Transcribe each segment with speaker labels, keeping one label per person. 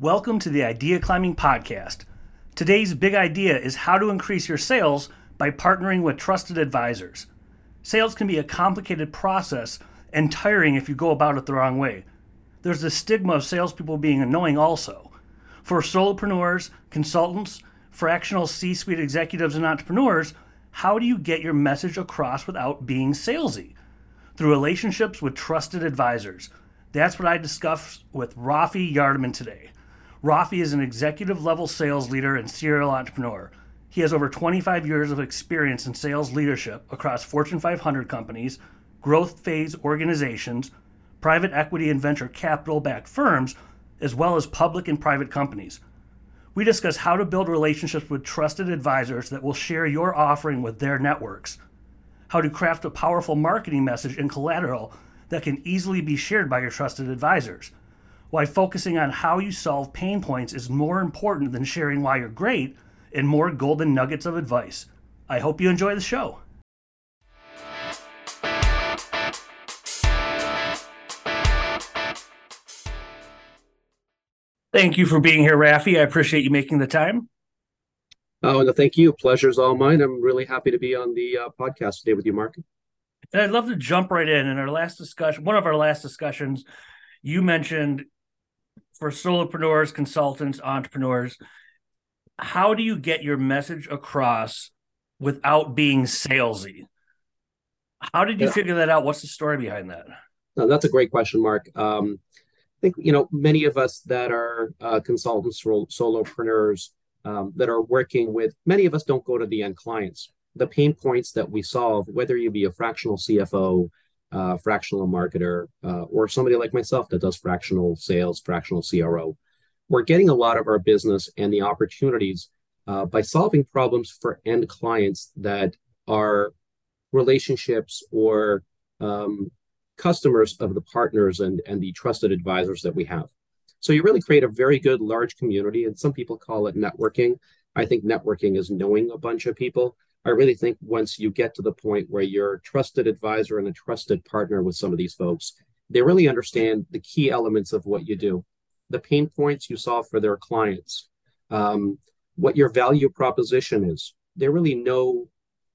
Speaker 1: Welcome to the Idea Climbing Podcast. Today's big idea is how to increase your sales by partnering with trusted advisors. Sales can be a complicated process and tiring if you go about it the wrong way. There's the stigma of salespeople being annoying, also. For solopreneurs, consultants, fractional C suite executives, and entrepreneurs, how do you get your message across without being salesy? Through relationships with trusted advisors. That's what I discussed with Raffi Yardemian today. Raffi is an executive level sales leader and serial entrepreneur. He has over 25 years of experience in sales leadership across Fortune 500 companies, growth phase organizations, private equity and venture capital backed firms, as well as public and private companies. We discuss how to build relationships with trusted advisors that will share your offering with their networks, how to craft a powerful marketing message and collateral that can easily be shared by your trusted advisors why focusing on how you solve pain points is more important than sharing why you're great, and more golden nuggets of advice. I hope you enjoy the show. Thank you for being here, Raffi. I appreciate you making the time.
Speaker 2: Oh, no, thank you. Pleasure's all mine. I'm really happy to be on the uh, podcast today with you, Mark.
Speaker 1: And I'd love to jump right in. In our last discussion, one of our last discussions, you mentioned for solopreneurs, consultants, entrepreneurs, how do you get your message across without being salesy? How did you yeah. figure that out? What's the story behind that?
Speaker 2: No, that's a great question, Mark. Um, I think you know many of us that are uh, consultants, solopreneurs um, that are working with. Many of us don't go to the end clients. The pain points that we solve, whether you be a fractional CFO, uh, fractional marketer, uh, or somebody like myself that does fractional sales, fractional CRO. We're getting a lot of our business and the opportunities uh, by solving problems for end clients that are relationships or um, customers of the partners and, and the trusted advisors that we have. So you really create a very good large community, and some people call it networking. I think networking is knowing a bunch of people I really think once you get to the point where you're a trusted advisor and a trusted partner with some of these folks, they really understand the key elements of what you do, the pain points you solve for their clients, um, what your value proposition is. They really know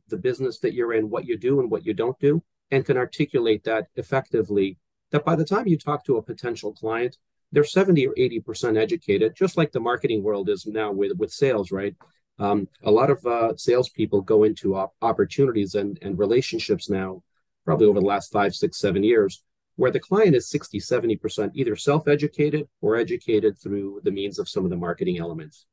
Speaker 2: the business that you're in, what you do and what you don't do, and can articulate that effectively. That by the time you talk to a potential client, they're 70 or 80% educated, just like the marketing world is now with, with sales, right? Um, a lot of uh, salespeople go into op- opportunities and, and relationships now, probably over the last five, six, seven years, where the client is 60, 70% either self educated or educated through the means of some of the marketing elements.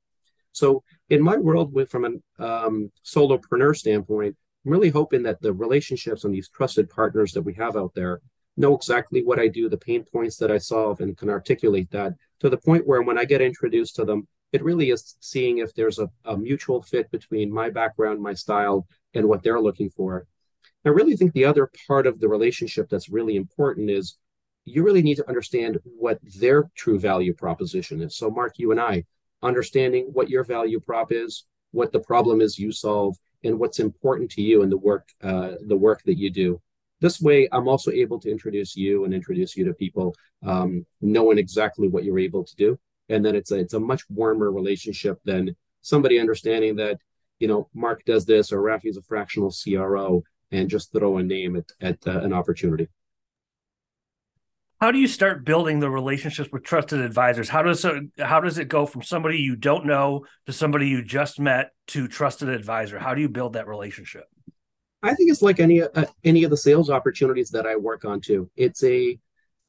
Speaker 2: So, in my world, with, from a um, solopreneur standpoint, I'm really hoping that the relationships and these trusted partners that we have out there know exactly what I do, the pain points that I solve, and can articulate that to the point where when I get introduced to them, it really is seeing if there's a, a mutual fit between my background, my style, and what they're looking for. I really think the other part of the relationship that's really important is you really need to understand what their true value proposition is. So, Mark, you and I, understanding what your value prop is, what the problem is you solve, and what's important to you in the work, uh, the work that you do. This way, I'm also able to introduce you and introduce you to people, um, knowing exactly what you're able to do and then it's a it's a much warmer relationship than somebody understanding that you know Mark does this or Raffi is a fractional CRO and just throw a name at at uh, an opportunity.
Speaker 1: How do you start building the relationships with trusted advisors? How does it, how does it go from somebody you don't know to somebody you just met to trusted advisor? How do you build that relationship?
Speaker 2: I think it's like any uh, any of the sales opportunities that I work on too. It's a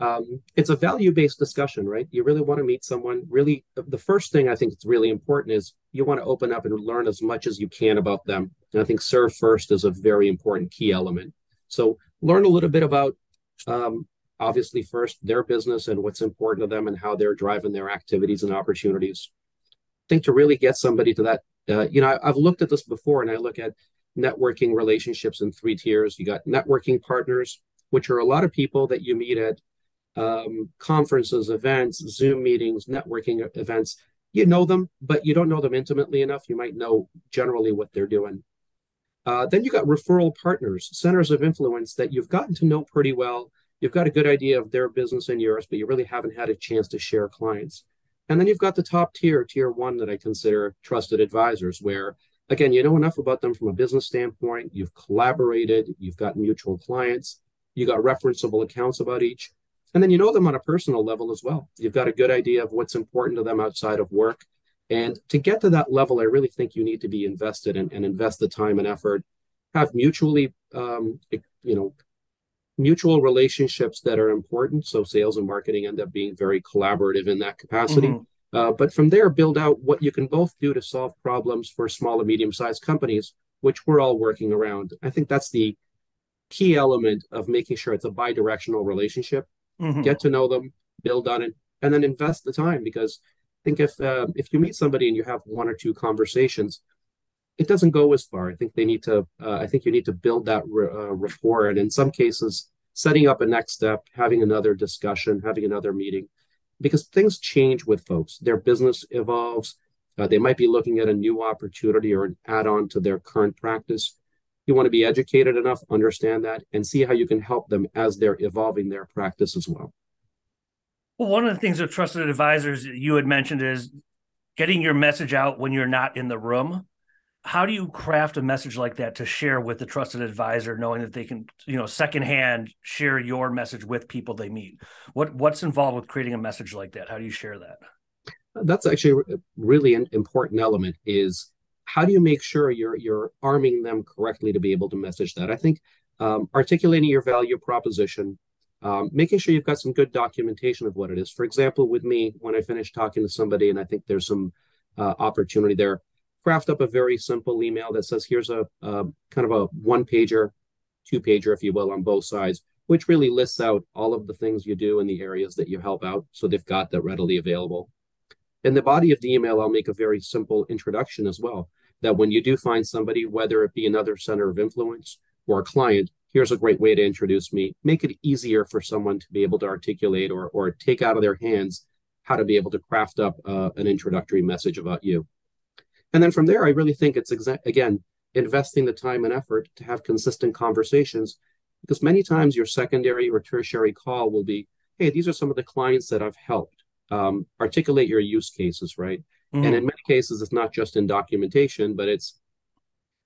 Speaker 2: um, it's a value-based discussion, right? You really want to meet someone. Really, the first thing I think is really important is you want to open up and learn as much as you can about them. And I think serve first is a very important key element. So learn a little bit about, um, obviously, first their business and what's important to them and how they're driving their activities and opportunities. I think to really get somebody to that, uh, you know, I've looked at this before, and I look at networking relationships in three tiers. You got networking partners, which are a lot of people that you meet at um, conferences, events, Zoom meetings, networking events. You know them, but you don't know them intimately enough. You might know generally what they're doing. Uh, then you got referral partners, centers of influence that you've gotten to know pretty well. You've got a good idea of their business and yours, but you really haven't had a chance to share clients. And then you've got the top tier, tier one, that I consider trusted advisors, where again, you know enough about them from a business standpoint, you've collaborated, you've got mutual clients, you got referenceable accounts about each, and then you know them on a personal level as well. You've got a good idea of what's important to them outside of work. And to get to that level, I really think you need to be invested in, and invest the time and effort, have mutually, um, you know, mutual relationships that are important. So sales and marketing end up being very collaborative in that capacity. Mm-hmm. Uh, but from there, build out what you can both do to solve problems for small and medium sized companies, which we're all working around. I think that's the key element of making sure it's a bi directional relationship. Mm-hmm. Get to know them, build on it, and then invest the time. Because I think if uh, if you meet somebody and you have one or two conversations, it doesn't go as far. I think they need to. Uh, I think you need to build that uh, rapport, and in some cases, setting up a next step, having another discussion, having another meeting, because things change with folks. Their business evolves. Uh, they might be looking at a new opportunity or an add-on to their current practice. You want to be educated enough, understand that, and see how you can help them as they're evolving their practice as well.
Speaker 1: Well, one of the things with trusted advisors you had mentioned is getting your message out when you're not in the room. How do you craft a message like that to share with the trusted advisor knowing that they can you know secondhand share your message with people they meet? What what's involved with creating a message like that? How do you share that?
Speaker 2: That's actually a really an important element is how do you make sure you're you're arming them correctly to be able to message that i think um, articulating your value proposition um, making sure you've got some good documentation of what it is for example with me when i finish talking to somebody and i think there's some uh, opportunity there craft up a very simple email that says, here's a, a kind of a one pager, two pager, if you will, on both sides, which really lists out all of the things you do in the areas that you help out. So they've got that readily available. In the body of the email, I'll make a very simple introduction as well. That when you do find somebody, whether it be another center of influence or a client, here's a great way to introduce me. Make it easier for someone to be able to articulate or, or take out of their hands how to be able to craft up uh, an introductory message about you. And then from there, I really think it's exa- again investing the time and effort to have consistent conversations because many times your secondary or tertiary call will be, hey, these are some of the clients that I've helped. Um, articulate your use cases, right? Mm-hmm. And in many cases, it's not just in documentation, but it's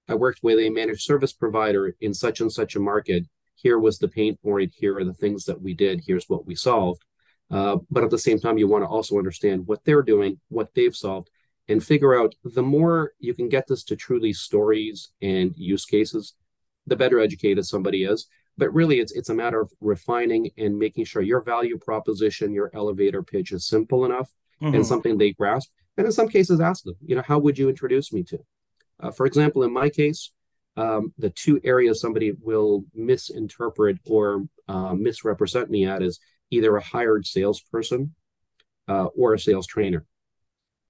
Speaker 2: I worked with a managed service provider in such and such a market. Here was the pain point. Here are the things that we did. Here's what we solved. Uh, but at the same time, you want to also understand what they're doing, what they've solved, and figure out the more you can get this to truly stories and use cases, the better educated somebody is. But really, it's it's a matter of refining and making sure your value proposition, your elevator pitch is simple enough mm-hmm. and something they grasp. And in some cases, ask them, you know, how would you introduce me to? Uh, for example, in my case, um, the two areas somebody will misinterpret or uh, misrepresent me at is either a hired salesperson uh, or a sales trainer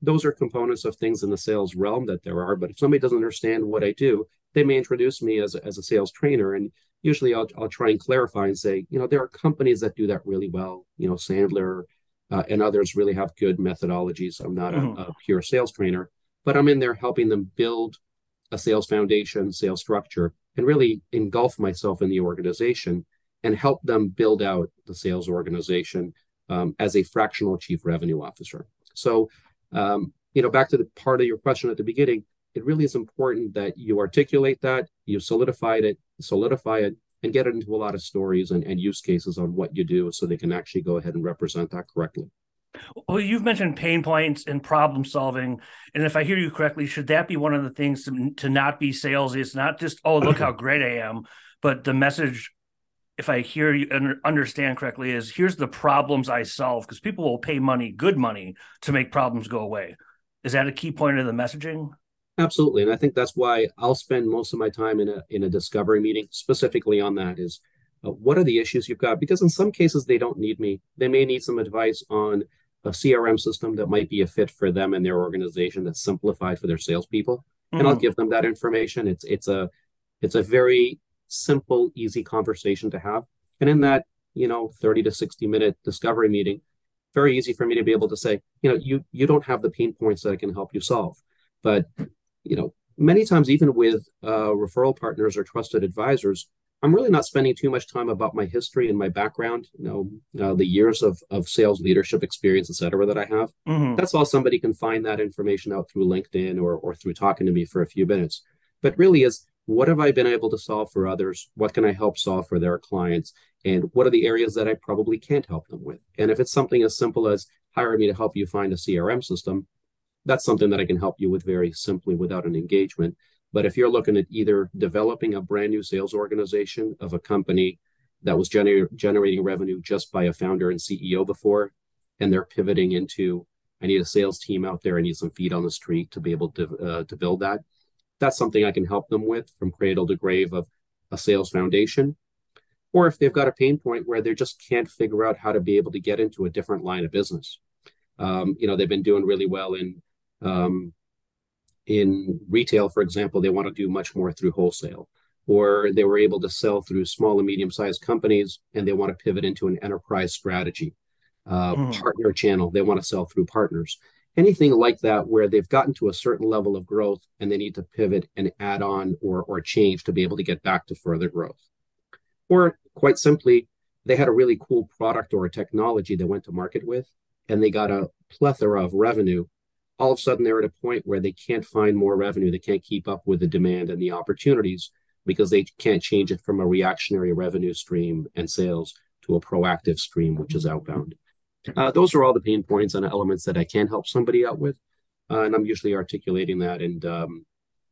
Speaker 2: those are components of things in the sales realm that there are. But if somebody doesn't understand what I do, they may introduce me as a, as a sales trainer. And usually I'll, I'll try and clarify and say, you know, there are companies that do that really well. You know, Sandler uh, and others really have good methodologies. I'm not mm-hmm. a, a pure sales trainer, but I'm in there helping them build a sales foundation, sales structure, and really engulf myself in the organization and help them build out the sales organization um, as a fractional chief revenue officer. So um, you know, back to the part of your question at the beginning, it really is important that you articulate that, you solidify it, solidify it, and get it into a lot of stories and, and use cases on what you do so they can actually go ahead and represent that correctly.
Speaker 1: Well, you've mentioned pain points and problem solving. And if I hear you correctly, should that be one of the things to, to not be salesy? It's not just, oh, look how great I am, but the message if I hear you and understand correctly, is here's the problems I solve because people will pay money, good money, to make problems go away. Is that a key point of the messaging?
Speaker 2: Absolutely, and I think that's why I'll spend most of my time in a in a discovery meeting specifically on that. Is uh, what are the issues you've got? Because in some cases they don't need me; they may need some advice on a CRM system that might be a fit for them and their organization that's simplified for their salespeople. Mm-hmm. And I'll mm-hmm. give them that information. It's it's a it's a very simple, easy conversation to have. And in that, you know, 30 to 60 minute discovery meeting, very easy for me to be able to say, you know, you you don't have the pain points that I can help you solve. But, you know, many times, even with uh, referral partners or trusted advisors, I'm really not spending too much time about my history and my background, you know, uh, the years of, of sales leadership experience, et cetera, that I have. Mm-hmm. That's all somebody can find that information out through LinkedIn or, or through talking to me for a few minutes. But really is what have I been able to solve for others? What can I help solve for their clients? And what are the areas that I probably can't help them with? And if it's something as simple as hire me to help you find a CRM system, that's something that I can help you with very simply without an engagement. But if you're looking at either developing a brand new sales organization of a company that was gener- generating revenue just by a founder and CEO before, and they're pivoting into, I need a sales team out there, I need some feet on the street to be able to uh, to build that. That's something I can help them with from cradle to grave of a sales foundation. Or if they've got a pain point where they just can't figure out how to be able to get into a different line of business. Um, you know, they've been doing really well in um, in retail, for example, they want to do much more through wholesale, or they were able to sell through small and medium sized companies and they want to pivot into an enterprise strategy. Uh, mm. Partner channel, they want to sell through partners. Anything like that where they've gotten to a certain level of growth and they need to pivot and add on or, or change to be able to get back to further growth. Or quite simply, they had a really cool product or a technology they went to market with and they got a plethora of revenue all of a sudden they're at a point where they can't find more revenue. They can't keep up with the demand and the opportunities because they can't change it from a reactionary revenue stream and sales to a proactive stream, which is outbound. Uh, those are all the pain points and elements that I can help somebody out with, uh, and I'm usually articulating that and um,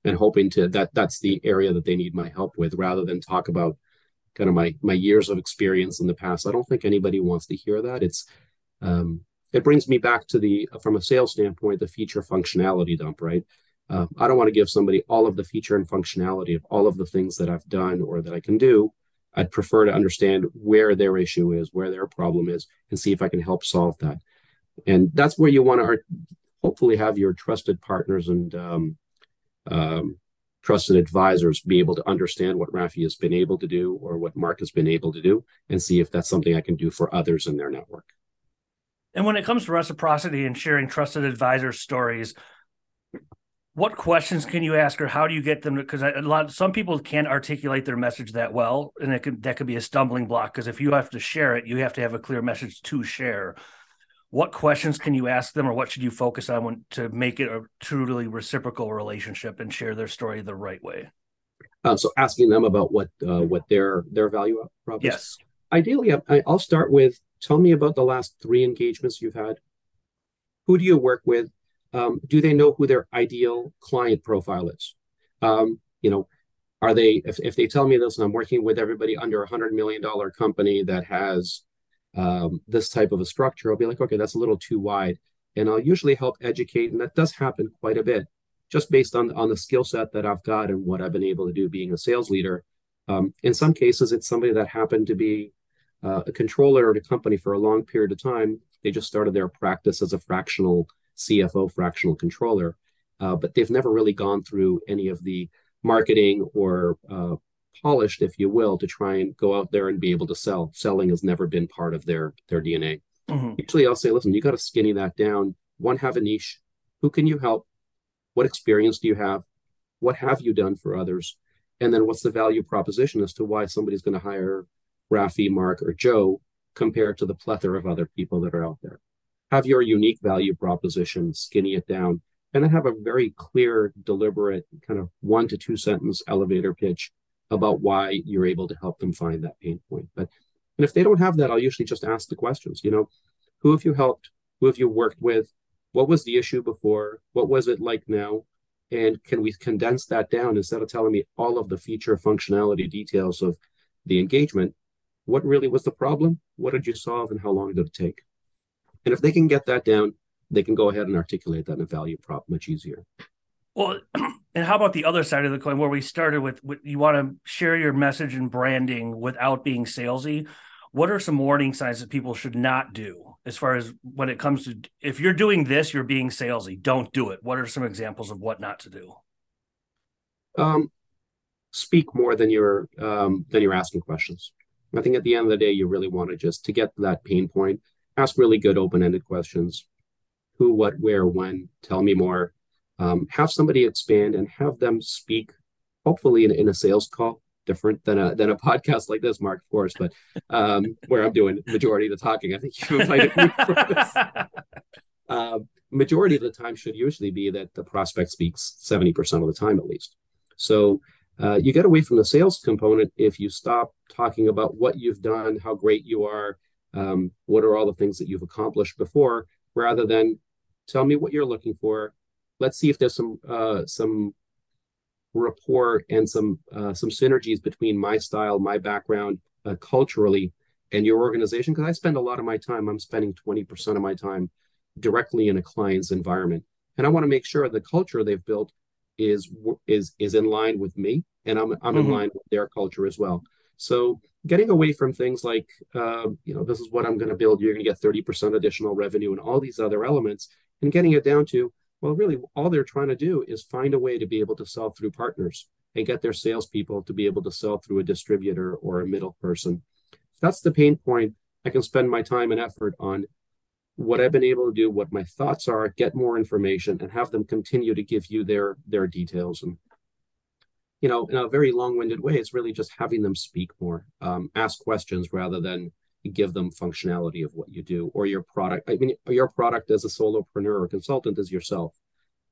Speaker 2: and hoping to that that's the area that they need my help with, rather than talk about kind of my my years of experience in the past. I don't think anybody wants to hear that. It's um, it brings me back to the from a sales standpoint the feature functionality dump right? Uh, i don't want to give somebody all of the feature and functionality of all of the things that i've done or that i can do. I'd prefer to understand where their issue is where their problem is and see if i can help solve that. And that's where you want to hopefully have your trusted partners and um, um, trusted advisors be able to understand what Raffi has been able to do or what Mark has been able to do and see if that's something I can do for others in their network.
Speaker 1: And when it comes to reciprocity and sharing trusted advisor stories, what questions can you ask or how do you get them because a lot some people can't articulate their message that well and it could that could be a stumbling block because if you have to share it you have to have a clear message to share. What questions can you ask them or what should you focus on when, to make it a truly reciprocal relationship and share their story the right way?
Speaker 2: Uh, so asking them about what uh, what their their value prop
Speaker 1: is? Yes.
Speaker 2: Ideally I, i'll start with Tell me about the last three engagements you've had. Who do you work with? Um, do they know who their ideal client profile is? Um, you know, are they if, if they tell me this and I'm working with everybody under a hundred million dollar company that has um, this type of a structure, I'll be like, okay, that's a little too wide. And I'll usually help educate, and that does happen quite a bit, just based on on the skill set that I've got and what I've been able to do being a sales leader. Um, in some cases, it's somebody that happened to be uh, a controller at a company for a long period of time. They just started their practice as a fractional CFO, fractional controller, uh, but they've never really gone through any of the marketing or uh, polished, if you will, to try and go out there and be able to sell. Selling has never been part of their their DNA. Mm-hmm. Usually, I'll say, listen, you got to skinny that down. One, have a niche. Who can you help? What experience do you have? What have you done for others? And then, what's the value proposition as to why somebody's going to hire Raffi, Mark, or Joe compared to the plethora of other people that are out there. Have your unique value proposition, skinny it down, and then have a very clear, deliberate, kind of one to two sentence elevator pitch about why you're able to help them find that pain point. But and if they don't have that, I'll usually just ask the questions. You know, who have you helped? Who have you worked with? What was the issue before? What was it like now? And can we condense that down instead of telling me all of the feature functionality details of the engagement? What really was the problem, what did you solve, and how long did it take? And if they can get that down, they can go ahead and articulate that in a value prop much easier.
Speaker 1: Well, and how about the other side of the coin where we started with, with you want to share your message and branding without being salesy? What are some warning signs that people should not do as far as when it comes to if you're doing this, you're being salesy, don't do it. What are some examples of what not to do?
Speaker 2: Um, speak more than you're um, than you're asking questions. I think at the end of the day, you really want to just to get to that pain point, ask really good open-ended questions. Who, what, where, when, tell me more. Um, have somebody expand and have them speak, hopefully in, in a sales call, different than a than a podcast like this, Mark, of course, but um, where I'm doing majority of the talking. I think you invited me for this. Uh, majority of the time should usually be that the prospect speaks 70% of the time at least. So uh, you get away from the sales component if you stop talking about what you've done, how great you are, um, what are all the things that you've accomplished before, rather than tell me what you're looking for. Let's see if there's some uh, some rapport and some uh, some synergies between my style, my background, uh, culturally, and your organization. Because I spend a lot of my time. I'm spending 20% of my time directly in a client's environment, and I want to make sure the culture they've built is is is in line with me, and I'm I'm mm-hmm. in line with their culture as well. So getting away from things like, uh, you know, this is what I'm going to build. You're going to get 30% additional revenue and all these other elements, and getting it down to, well, really, all they're trying to do is find a way to be able to sell through partners and get their salespeople to be able to sell through a distributor or a middle person. If that's the pain point, I can spend my time and effort on what I've been able to do, what my thoughts are, get more information, and have them continue to give you their their details. And you know, in a very long-winded way, it's really just having them speak more, um, ask questions rather than give them functionality of what you do or your product. I mean, your product as a solopreneur or consultant is yourself,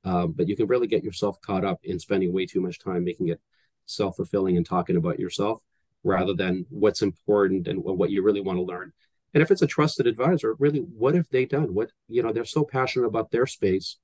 Speaker 2: um, but you can really get yourself caught up in spending way too much time making it self-fulfilling and talking about yourself rather than what's important and what you really want to learn. And if it's a trusted advisor, really, what have they done? What, you know, they're so passionate about their space.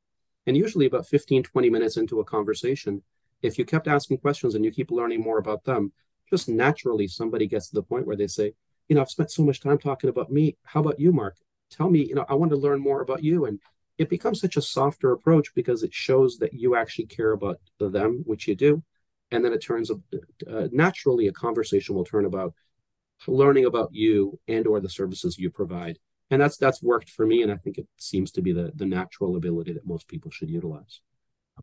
Speaker 2: And usually about 15, 20 minutes into a conversation, if you kept asking questions and you keep learning more about them, just naturally somebody gets to the point where they say, you know, I've spent so much time talking about me. How about you, Mark? Tell me, you know, I want to learn more about you. And it becomes such a softer approach because it shows that you actually care about them, which you do. And then it turns uh, naturally a conversation will turn about learning about you and or the services you provide. And that's that's worked for me. And I think it seems to be the the natural ability that most people should utilize.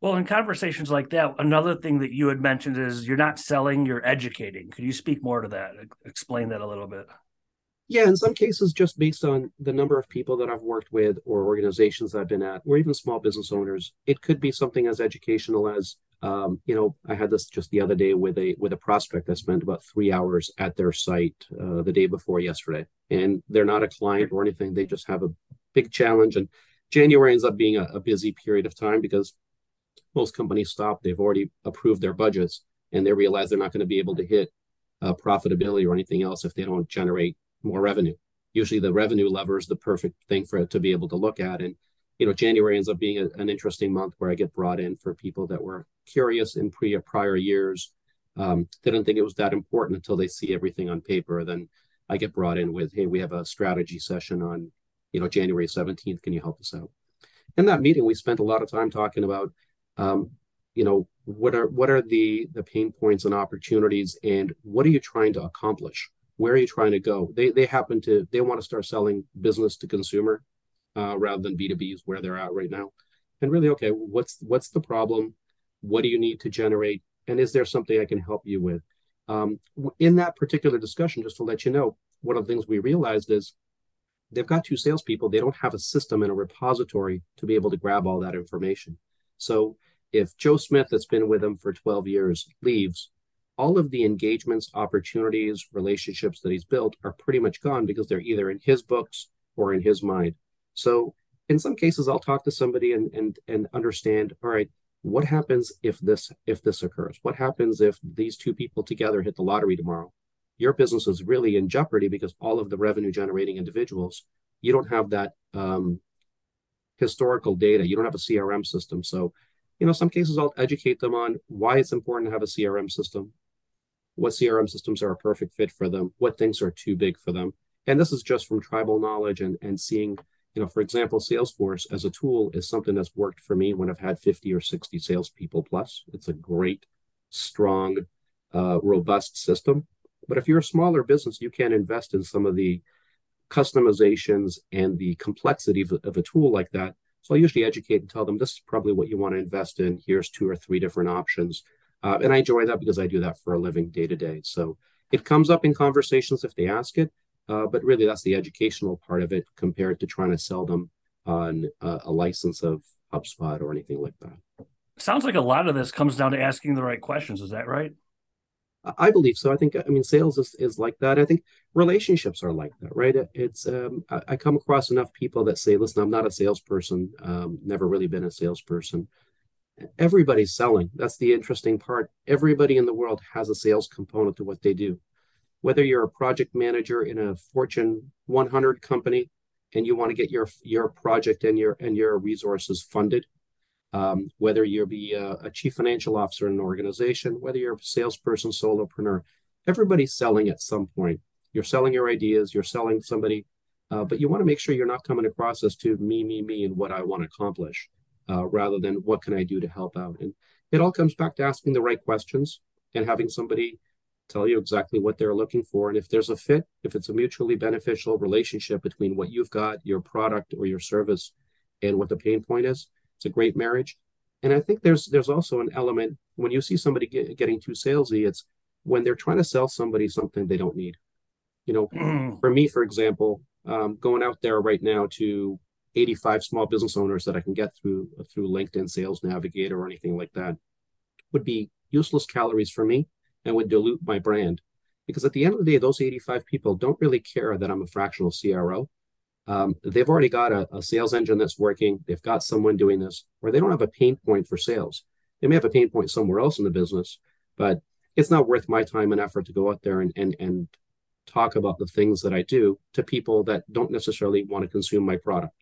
Speaker 1: Well, in conversations like that, another thing that you had mentioned is you're not selling, you're educating. Could you speak more to that? Explain that a little bit.
Speaker 2: Yeah, in some cases, just based on the number of people that I've worked with or organizations that I've been at, or even small business owners, it could be something as educational as, um, you know, I had this just the other day with a with a prospect. I spent about three hours at their site uh, the day before yesterday, and they're not a client or anything. They just have a big challenge, and January ends up being a, a busy period of time because most companies stop. They've already approved their budgets and they realize they're not going to be able to hit uh, profitability or anything else if they don't generate more revenue. Usually, the revenue lever is the perfect thing for it to be able to look at. And you know, January ends up being a, an interesting month where I get brought in for people that were curious in pre prior years. Um, didn't think it was that important until they see everything on paper. Then I get brought in with, "Hey, we have a strategy session on, you know, January seventeenth. Can you help us out?" In that meeting, we spent a lot of time talking about um, you know what are what are the the pain points and opportunities and what are you trying to accomplish where are you trying to go they they happen to they want to start selling business to consumer uh, rather than b2b is where they're at right now. And really okay what's what's the problem? What do you need to generate? And is there something i can help you with? Um, in that particular discussion just to let you know one of the things we realized is they've got two salespeople. They don't have a system and a repository to be able to grab all that information. So if Joe Smith, that's been with them for 12 years, leaves, all of the engagements, opportunities, relationships that he's built are pretty much gone because they're either in his books or in his mind. So in some cases, I'll talk to somebody and and and understand, all right, what happens if this if this occurs? What happens if these two people together hit the lottery tomorrow? Your business is really in jeopardy because all of the revenue generating individuals, you don't have that um, historical data. You don't have a CRM system. So you know, some cases I'll educate them on why it's important to have a CRM system, what CRM systems are a perfect fit for them, what things are too big for them. And this is just from tribal knowledge and, and seeing, you know, for example, Salesforce as a tool is something that's worked for me when I've had 50 or 60 salespeople plus. It's a great, strong, uh, robust system. But if you're a smaller business, you can't invest in some of the customizations and the complexity of, of a tool like that so I usually educate and tell them this is probably what you want to invest in. Here's two or three different options. Uh, and I enjoy that because I do that for a living day to day. So it comes up in conversations if they ask it, uh, but really that's the educational part of it compared to trying to sell them on uh, a license of HubSpot or anything like that.
Speaker 1: Sounds like a lot of this comes down to asking the right questions. Is that right?
Speaker 2: I believe so. I think I mean sales is, is like that. I think relationships are like that, right? It's um, I, I, come across enough people that say, "Listen, I'm not a salesperson. Um, never really been a salesperson." Everybody's selling. That's the interesting part. Everybody in the world has a sales component to what they do. Whether you're a project manager in a Fortune 100 company and you want to get your your project and your and your resources funded, um, whether you be a, a, chief financial officer in an organization, whether you're a salesperson, solopreneur, everybody's selling at some point. You're selling your ideas, you're selling somebody, uh, but you want to make sure you're not coming across as to me, me, me, and what I want to accomplish, uh, rather than what can I do to help out. And it all comes back to asking the right questions and having somebody tell you exactly what they're looking for. And if there's a fit, if it's a mutually beneficial relationship between what you've got, your product or your service, and what the pain point is, it's a great marriage. And I think there's there's also an element when you see somebody get, getting too salesy, it's when they're trying to sell somebody something they don't need. You know, mm. for me, for example, um, going out there right now to 85 small business owners that I can get through through LinkedIn Sales Navigator or anything like that would be useless calories for me and would dilute my brand. Because at the end of the day, those 85 people don't really care that I'm a fractional CRO um, they've already got a, a, sales engine that's working. They've got someone doing this, or they don't have a pain point for sales. They may have a pain point somewhere else in the business, but it's not worth my time and effort to go out there and and and talk about the things that I do to people that don't necessarily want to consume my product.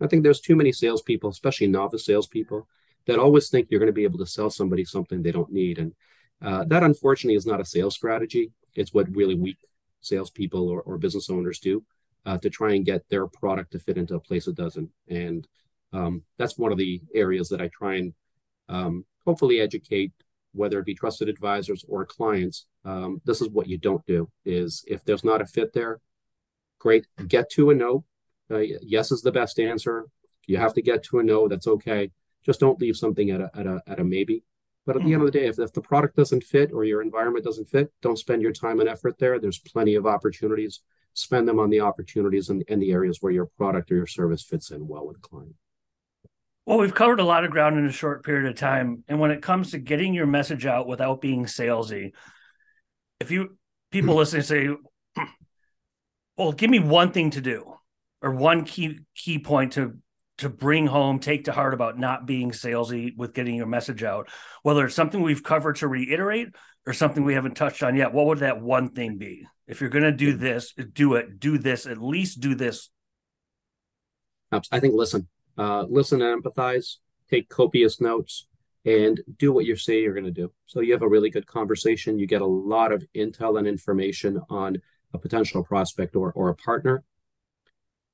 Speaker 2: I think there's too many salespeople, especially novice salespeople, that always think you're going to be able to sell somebody something they don't need, and uh, that unfortunately is not a sales strategy. It's what really weak salespeople or, or business owners do uh, to try and get their product to fit into a place it doesn't. And um, that's one of the areas that I try and um, hopefully educate, whether it be trusted advisors or clients. Um, this is what you don't do: is if there's not a fit there, great, get to a no. Uh, yes is the best answer. You have to get to a no. That's okay. Just don't leave something at a at a at a maybe. But at the end of the day, if, if the product doesn't fit or your environment doesn't fit, don't spend your time and effort there. There's plenty of opportunities spend them on the opportunities and, and the areas where your product or your service fits in well with the client.
Speaker 1: Well, we've covered a lot of ground in a short period of time. And when it comes to getting your message out without being salesy, if you people listening say, well, give me one thing to do or one key key point to to bring home, take to heart about not being salesy with getting your message out, whether it's something we've covered to reiterate or something we haven't touched on yet, what would that one thing be? If you're going to do this, do it. Do this. At least do this.
Speaker 2: I think listen, uh, listen and empathize. Take copious notes and do what you say you're going to do. So you have a really good conversation. You get a lot of intel and information on a potential prospect or, or a partner.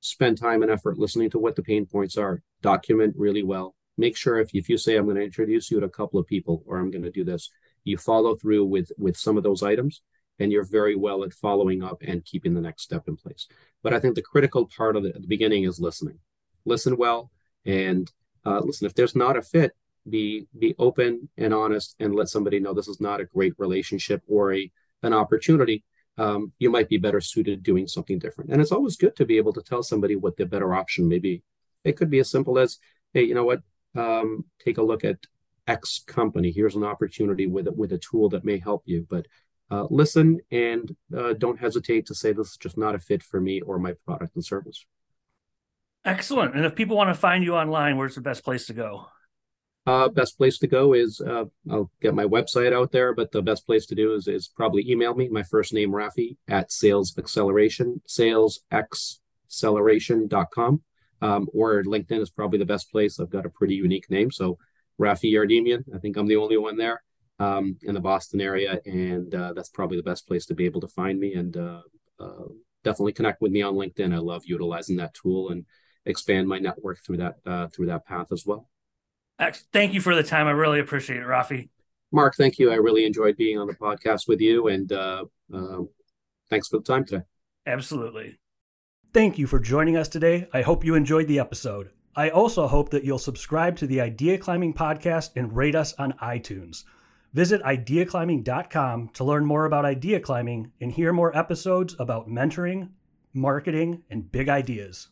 Speaker 2: Spend time and effort listening to what the pain points are. Document really well. Make sure if, if you say, I'm going to introduce you to a couple of people or I'm going to do this, you follow through with with some of those items and you're very well at following up and keeping the next step in place but i think the critical part of at the beginning is listening listen well and uh, listen if there's not a fit be be open and honest and let somebody know this is not a great relationship or a an opportunity um, you might be better suited doing something different and it's always good to be able to tell somebody what the better option may be it could be as simple as hey you know what um, take a look at X company. Here's an opportunity with with a tool that may help you. But uh, listen and uh, don't hesitate to say this is just not a fit for me or my product and service.
Speaker 1: Excellent. And if people want to find you online, where's the best place to go?
Speaker 2: Uh, best place to go is uh, I'll get my website out there, but the best place to do is is probably email me. My first name Raffi at Sales Xceleration, salesxceleration.com. Um, or LinkedIn is probably the best place. I've got a pretty unique name, so Raffi Yardemian. I think I'm the only one there um, in the Boston area, and uh, that's probably the best place to be able to find me. And uh, uh, definitely connect with me on LinkedIn. I love utilizing that tool and expand my network through that uh, through that path as well.
Speaker 1: Thank you for the time. I really appreciate it, Raffi.
Speaker 2: Mark, thank you. I really enjoyed being on the podcast with you, and uh, uh, thanks for the time today.
Speaker 1: Absolutely. Thank you for joining us today. I hope you enjoyed the episode. I also hope that you'll subscribe to the Idea Climbing podcast and rate us on iTunes. Visit ideaclimbing.com to learn more about idea climbing and hear more episodes about mentoring, marketing, and big ideas.